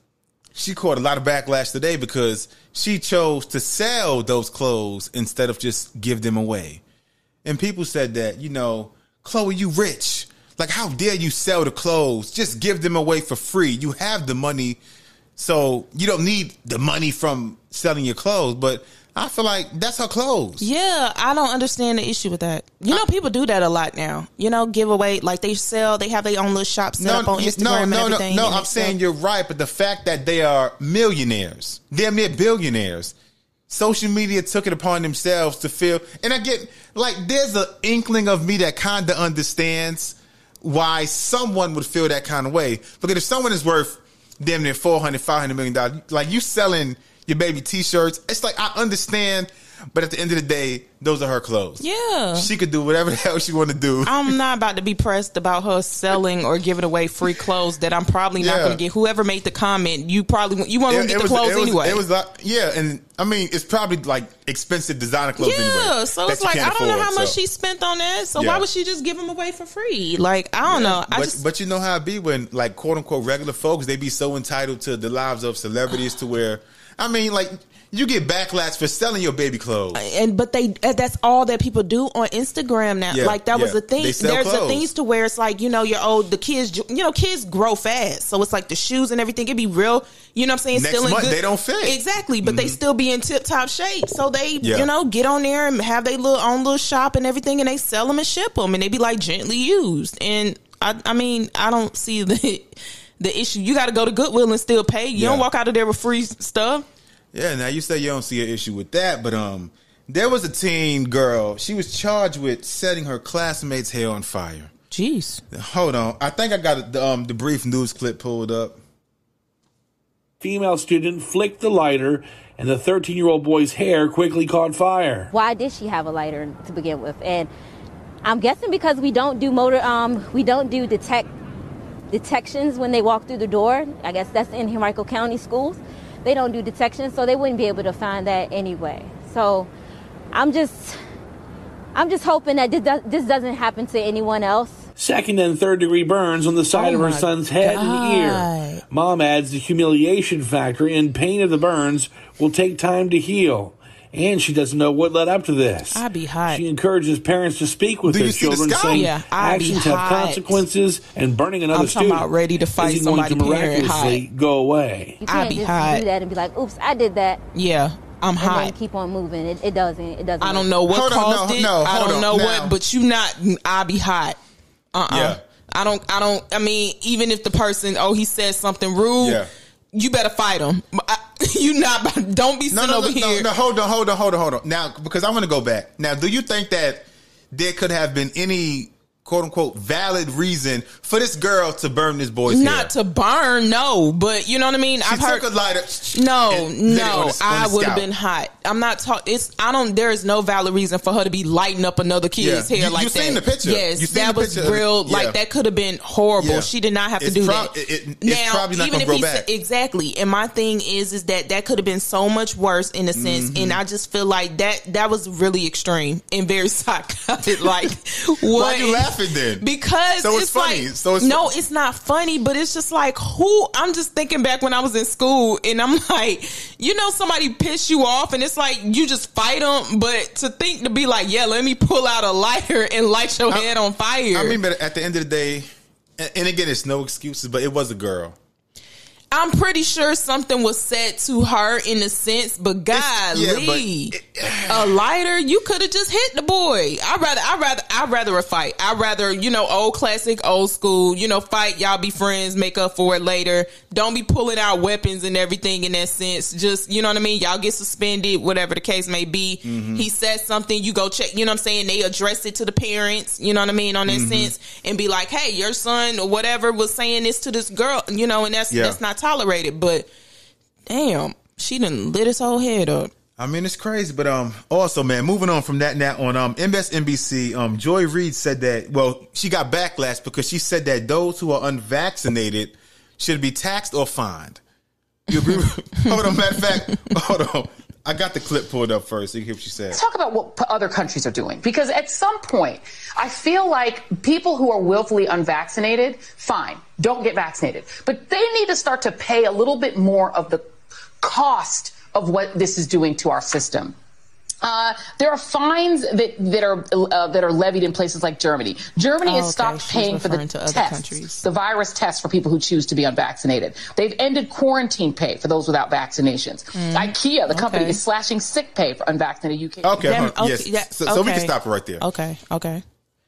she caught a lot of backlash today because she chose to sell those clothes instead of just give them away. And people said that, you know, Khloe, you rich. Like, how dare you sell the clothes? Just give them away for free. You have the money, so you don't need the money from selling your clothes. But I feel like that's her clothes. Yeah, I don't understand the issue with that. You know, people do that a lot now. You know, give away like they sell, they have their own little shop set up on Instagram no, no, no, no. I'm saying you're right, but the fact that they are millionaires, they're mere billionaires. Social media took it upon themselves to feel, and I get like there's an inkling of me that kind of understands why someone would feel that kind of way. Because if someone is worth damn near 400, 500 million dollars, like you selling your baby t-shirts, it's like I understand, but at the end of the day, those are her clothes. Yeah. She could do whatever the hell she want to do. I'm not about to be pressed about her selling or giving away free clothes that I'm probably not Yeah. going to get. Whoever made the comment, you probably you want to get the clothes it was, anyway. It was like, yeah, and I mean, it's probably like expensive designer clothes yeah, anyway. so it's like I don't know how much so. she spent on that. So Yeah. why would she just give them away for free? Like I don't know. I but, just but you know how it be when like quote unquote regular folks they be so entitled to the lives of celebrities to where I mean like you get backlash for selling your baby clothes. and but they uh, that's all that people do on Instagram now. Yeah, like that was yeah. the thing. They There's the clothes. things to where it's like you know you're old. The kids, you know, kids grow fast, so it's like the shoes and everything. It'd be real. You know what I'm saying? Next still in month, good, they don't fit. exactly, but they Mhm. still be in tip top shape. So they Yeah. you know get on there and have their little own little shop and everything, and they sell them and ship them, and they be like gently used. And I I mean I don't see [LAUGHS] the. The issue you got to go to Goodwill and still pay. You don't walk out of there with free stuff. Yeah, now you say you don't see an issue with that, but um, there was a teen girl. She was charged with setting her classmate's hair on fire. Jeez. Hold on, I think I got the, um the brief news clip pulled up. Female student flicked the lighter, and the 13 year old boy's hair quickly caught fire. why did she have a lighter to begin with? And I'm guessing because we don't do motor, um, we don't do detect detections when they walk through the door. I guess that's in Henrico County schools. They don't do detection, so they wouldn't be able to find that anyway. So I'm just, I'm just hoping that this, does, this doesn't happen to anyone else. Second and third degree burns on the side Oh of her son's head and ear. Mom adds the humiliation factor and pain of the burns will take time to heal. And she doesn't know what led up to this. I'd be hot. She encourages parents to speak with Do their you see the children, saying Yeah, actions have consequences, and burning another I'm talking student about ready to fight isn't going to somebody parent miraculously hot. go away. You I'd can't be just hot. do that and be like, "Oops, I did that," Yeah, I'm and hot. then keep on moving. It, it doesn't. It doesn't. I don't know what Hold on, caused no, it. no, I don't on. know Now- what, but you not. I be hot. Uh uh Yeah. I don't. I don't. I mean, even if the person, oh, he said something rude. Yeah. You better fight him. [LAUGHS] You not. Don't be No, sitting no, over no, here. no, hold on, hold on, hold on, hold on. Now, because I want to go back. Now, do you think that there could have been any quote unquote valid reason for this girl to burn this boy's hair? Not to burn, no, but you know what I mean. She I've heard. took a lighter. No, and lit it on no, the- I would have been hot. I'm not talking. It's I don't. There is no valid reason for her to be lighting up another kid's Yeah. hair You- like you that. seen the picture. Yes, You that was real. Yeah. Like that could have been horrible. Yeah. She did not have to do that. it- it- it's probably not even if grow he back. exactly, and my thing is, is that that could have been so much worse in a sense, Mm-hmm. and I just feel like that that was really extreme and very [LAUGHS] psychotic. like, what? Why you laughing then? Because So it's it's, funny. Like, So it's no, it's not funny, but it's just like who I'm just thinking back when I was in school, and I'm [LAUGHS] like, you know, somebody piss you off, and it's like you just fight them, but to think to be like, yeah, let me pull out a lighter and light your head on fire. I mean, but at the end of the day, and, and again, it's no excuses, but it was a girl. I'm pretty sure something was said to her in a sense, but golly, yeah, a lighter, you could have just hit the boy. I rather, I rather, I rather a fight. I rather, you know, old classic, old school. You know, fight. Y'all be friends, make up for it later. Don't be pulling out weapons and everything in that sense. Just, you know what I mean. Y'all get suspended, whatever the case may be. Mm-hmm. He said something, you go check. You know what I'm saying? They address it to the parents. You know what I mean on that Mm-hmm. sense, and be like, hey, your son or whatever was saying this to this girl. You know, and that's Yeah. that's not tolerated. But damn, she didn't lit his whole head up. I mean, it's crazy, but um, also, man, moving on from that now on um, MSNBC, um, Joy Reid said that well, she got backlash because she said that those who are unvaccinated should be taxed or fined. You agree? [LAUGHS] hold on, matter of fact, hold on. I got the clip pulled up first. You hear what she said. Let's talk about what other countries are doing because at some point I feel like people who are willfully unvaccinated, fine, don't get vaccinated, but they need to start to pay a little bit more of the cost of what this is doing to our system. Uh, there are fines that that are uh, that are levied in places like Germany. Germany Oh, has stopped She's paying for the to other tests, countries. the virus tests for people who choose to be unvaccinated. They've ended quarantine pay for those without vaccinations. IKEA, the company, Mm. okay. is slashing sick pay for unvaccinated UK. Okay, Them- hold on. okay, yes. yeah, so, so we can stop it right there. Okay, okay.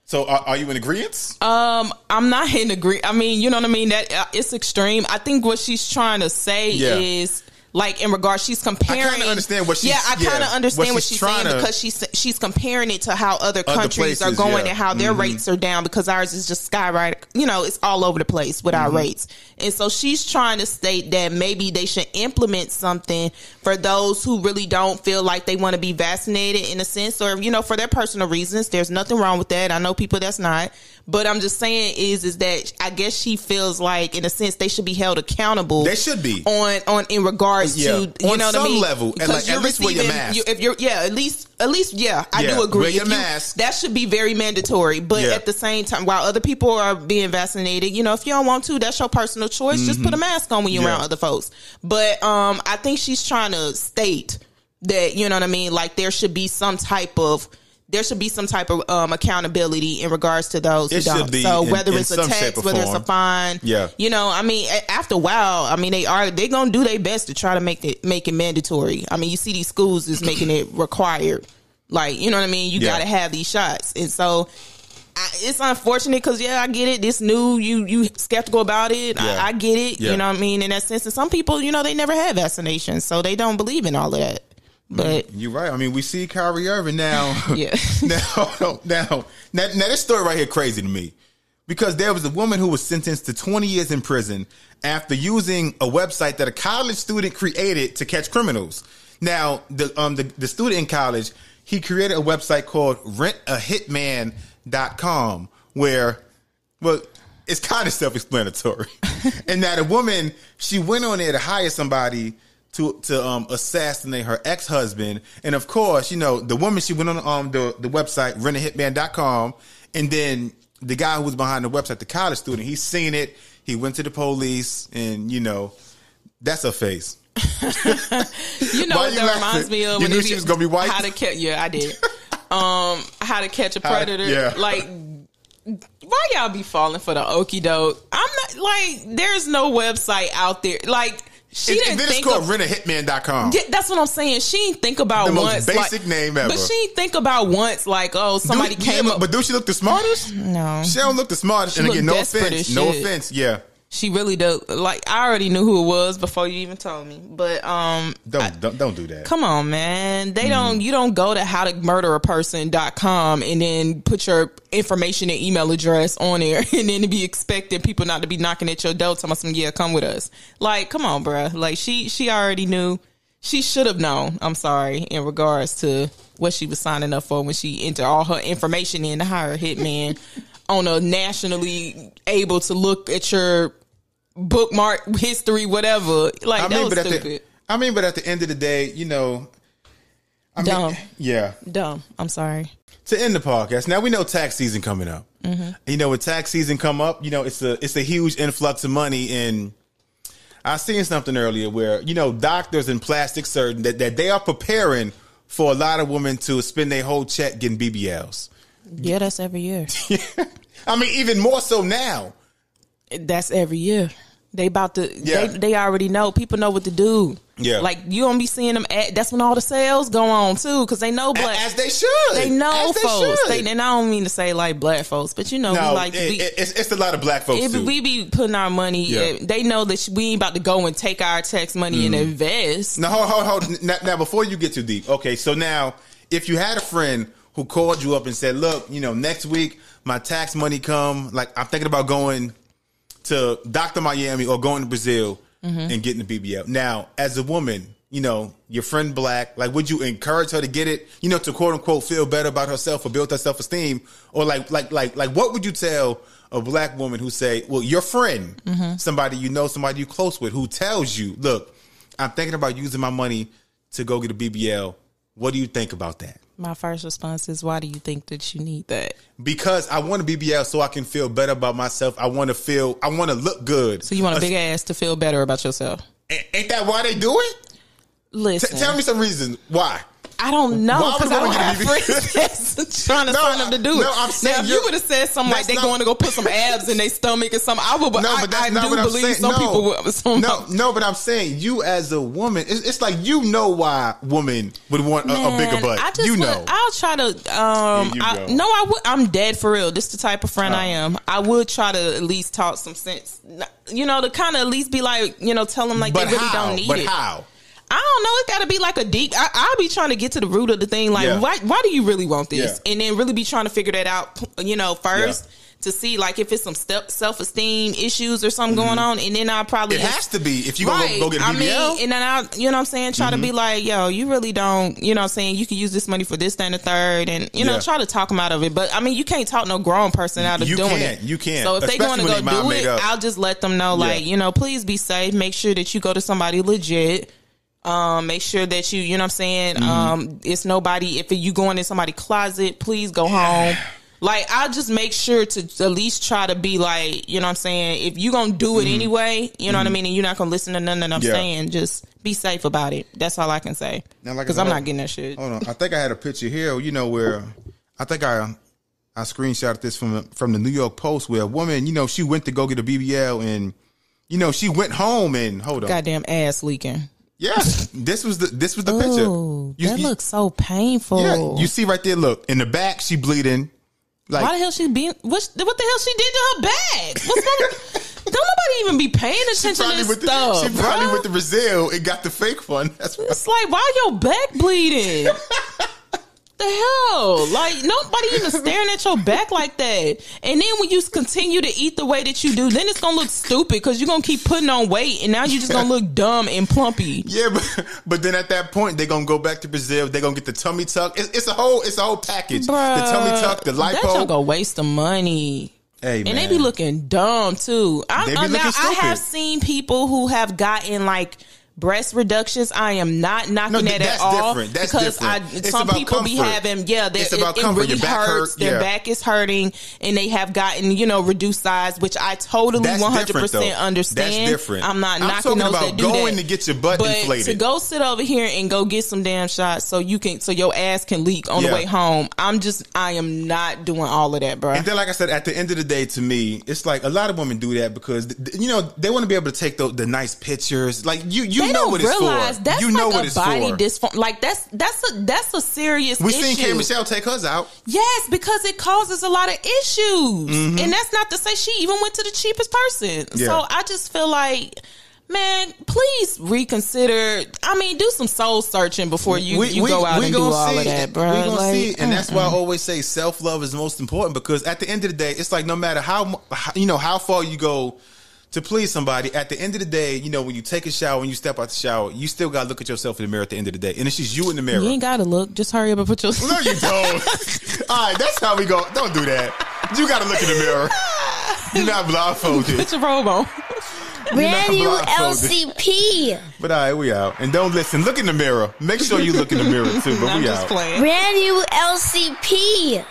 So, are, are you in agreement? Um, I'm not in agree. I mean, you know what I mean. That uh, it's extreme. I think what she's trying to say Yeah. is like in regards, she's comparing. I kind of understand what she's- Yeah, I kind yeah, of understand what what she's saying to- because she's she's comparing it to how other Other countries are going yeah. and how their Mhm. rates are down because ours is just skyrocket. You know, it's all over the place with our Mm-hmm. rates, and so she's trying to state that maybe they should implement something for those who really don't feel like they want to be vaccinated in a sense, or you know, for their personal reasons. There's nothing wrong with that. I know people that's not. But I'm just saying is is that I guess she feels like in a sense they should be held accountable. They should be. on on in regards Yeah. to you On know what some I mean level, and, Because like, you're least wear your receiving- mask. you- if you're yeah at least at least yeah I Yeah, do agree wear your you- mask. that should be very mandatory but Yeah. at the same time while other people are being vaccinated you know if you don't want to that's your personal choice just put a mask on when you're Mm-hmm. Around other folks but um I think she's trying to state that you know what I mean like there should be some type of there should be some type of um, accountability in regards to those It should don't. be so whether in it's a tax, whether it's a fine, Yeah. you know, I mean, after a while, I mean, they are they gonna do their best to try to make it make it mandatory. I mean, you see these schools is making it [CLEARS THROAT] required, like you know what I mean. You Yeah. got to have these shots, and so. I, it's unfortunate because yeah, I get it. This new, you you skeptical about it. Yeah. I, I get it. Yeah. You know what I mean in that sense. And some people, you know, they never had vaccinations, so they don't believe in all of that. But You're right. I mean, we see Kyrie Irving now. [LAUGHS] Yeah. [LAUGHS] now, now, now, now, this story right here crazy to me because there was a woman who was sentenced to 20 years in prison after using a website that a college student created to catch criminals. Now, the um the, the student in college he created a website called rentahitman.com where well it's kind of self-explanatory. [LAUGHS] and that a woman she went on there to hire somebody to to um assassinate her ex-husband and of course you know the woman she went on um the the website rentahitman.com and then the guy who was behind the website the college student he seen it he went to the police and you know that's her face [LAUGHS] You know Why what you that laughing? reminds me of? You when knew she was gonna be white? How to catch? Yeah, I did. um, how to catch a How- predator? yeah. Like, why y'all be falling for the okey doke? I'm not like. There's no website out there. Like, she And- didn't and then it's think called of. rentahitman.com. Yeah, that's what I'm saying. She didn't think about The once. basic like, name ever. But she didn't think about once. Like, oh, somebody do, came yeah, up. but, but do she look the smartest? No, She don't look the smartest. She and again, no offense. No offense. Yeah. She really does. Like, I already knew who it was before you even told me. But um, Don't don't, don't do that. Come on, man. They don't you don't go to howtomurderaperson.com and then put your information and email address on there [LAUGHS] and then be expecting people not to be knocking at your door telling them, yeah, come with us. Like, come on, bruh. Like she she already knew. She should have known, I'm sorry, in regards to what she was signing up for when she entered all her information in to hire a hitman [LAUGHS] on a nationally able to look at your bookmark history, whatever. Like I that mean, was but at stupid. the I mean, but at the end of the day, you know, I mean, Dumb. yeah. Dumb. I'm sorry. To end the podcast, now we know tax season coming up. Mm-hmm. You know, when tax season come up, you know it's a it's a huge influx of money. And I seen something earlier where you know doctors and plastic surgeons that, that they are preparing for a lot of women to spend their whole check getting BBLs. Yeah, that's every year. [LAUGHS] I mean, even more so now. That's every year. They about to. Yeah. They, they already know. People know what to do. Yeah. Like you don't be seeing them. At, that's when all the sales go on too, because they know black. As they should. They know As folks. should. They, and I don't mean to say like black folks, but you know, No, we like to it- be. it- it's, it's a lot of black folks if we be putting our money, Yeah. eh, they know that we ain't about to go and take our tax money and Mhm. invest. Now, hold, hold, hold. Now, now, before you get too deep, okay. So now, if you had a friend who called you up and said, "Look, you know, next week my tax money come. Like, I'm thinking about going to Doctor Miami or going to Brazil Mhm. and getting the BBL." Now, as a woman, you know, your friend black, like, would you encourage her to get it? You know, to quote unquote feel better about herself or build her self esteem, or like, like, like, like, what would you tell? A black woman who say, "Well, your friend, Mhm. somebody you know, somebody you close with, who tells you, look, I'm thinking about using my money to go get a BBL. What do you think about that? My first response is, why do you think that you need that? Because I want a BBL so I can feel better about myself. I want to feel, I want to look good. So you want a big ass to feel better about yourself? Ain't that why they do it? Listen, tell me some reasons why. I don't know because I don't have friends [LAUGHS] that's trying to sign up to do it. no, I'm saying now, if you would have said something like they not- going to go put some abs in their stomach or something, I would. But No, I, but that's I not do what I'm believe saying. some no. people would. Some, no, no, but I'm saying you as a woman, it's, it's like you know why women would want a, a bigger butt. I just you would- I'll try to. Um, I. Oh. no, I would. I'm dead for real. This the type of friend I am. I would try to at least talk some sense. You know, to kind of at least be like, you know, tell them like but they really how? don't need it. but it. how? I don't know. It got to be like a deep. I, I'll be trying to get to the root of the thing. Like, Yeah. why? Why do you really want this? Yeah. And then really be trying to figure that out. You know, first to see like if it's some self esteem issues or something going on. And then I probably Mm-hmm. It has to be if you gonna go, go get a I BBL. mean, and then I, you know what I'm saying, try to be Mhm. like, yo, you really don't, you know what I'm saying, you can use this money for this, that, and the third, and you know, Yeah. try to talk them out of it. But I mean, you can't talk no grown person out of You doing can't. it. You can't. So if they Especially going to when go they mind do made it, up. I'll just let them know, like, Yeah. you know, please be safe. Make sure that you go to somebody legit. Um, make sure that you, you know what I'm saying, Mm-hmm. um, it's nobody, if you going in somebody's closet, please go home. Like, I'll just make sure to at least try to be like, you know what I'm saying, if you gonna do it Mhm. anyway, you know what I Mhm. mean, and you're not gonna listen to nothing that I'm Yeah. saying, just be safe about it. That's all I can say. Like Because said, I'm not getting that shit. Hold on, I think I had a picture here. You know where I think I I screenshot this from from the New York Post where a woman, you know, she went to go get a BBL and you know she went home and hold on, Goddamn ass leaking. Yeah, this was the this was the picture. You- that you- looks so painful. Yeah, you see right there. Look in the back, she bleeding. Like Why the hell she being? What, what the hell she did to her back? What's? [LAUGHS] Don't nobody even be paying attention to this with the, stuff. she probably went to Brazil and got the fake one. That's why. It's like, why your back bleeding? [LAUGHS] the hell? Like nobody even [LAUGHS] staring at your back like that. And then when you continue to eat the way that you do, then it's gonna look stupid because you're gonna keep putting on weight, and now you're just gonna look dumb and plumpy. Yeah, but [LAUGHS] but then at that point they're gonna go back to Brazil. They're gonna get the tummy tuck. It's, it's a whole it's a whole package. the tummy tuck, the lipo. y'all go waste the money. Hey, and they be looking dumb too. I, I, uh, now, I have seen people who have gotten like breast reductions. I am not knocking No, that at all different. That's because different. I It's some people be having yeah, they- It's it, about it comfort. really Your back hurts. hurt, Their yeah. back is hurting, and they have gotten you know reduced size, which I totally one hundred percent understand. That's different. I'm not I'm knocking those about that do going that. to get your butt but inflated. to go sit over here and go get some damn shots so you can so your ass can leak on Yeah. the way home. I'm just I am not doing all of that, bro. And then, like I said, at the end of the day, to me, it's like a lot of women do that because you know they want to be able to take the, the nice pictures. Like you, you they know don't what it's realize for. that's you like know a it's body for. dysfunction. Like that's that's a that's a serious. we issue. seen K Michelle take hers out. Yes, because it causes a lot of issues. Mhm. And that's not to say she even went to the cheapest person. Yeah. So I just feel like, man, please reconsider. I mean, do some soul searching before you, you go out and do all of that, bro. We gonna Like, see, it. and that's why I always say self love is most important because at the end of the day, it's like no matter how how- you know how far you go to please somebody, at the end of the day, you know when you take a shower, when you step out the shower, you still gotta look at yourself in the mirror at the end of the day, and it's just you in the mirror. You ain't gotta look. Just hurry up and put your. [LAUGHS] No, you don't. [LAUGHS] All right, that's how we go. Don't do that. You got to look in the mirror. [LAUGHS] You're not blindfolded. Put your robe on. Brand new blindfolded. LCP. But all right, we out. And don't listen. Look in the mirror. Make sure you look in the mirror too. But I'm we just out. playing. Brand new LCP.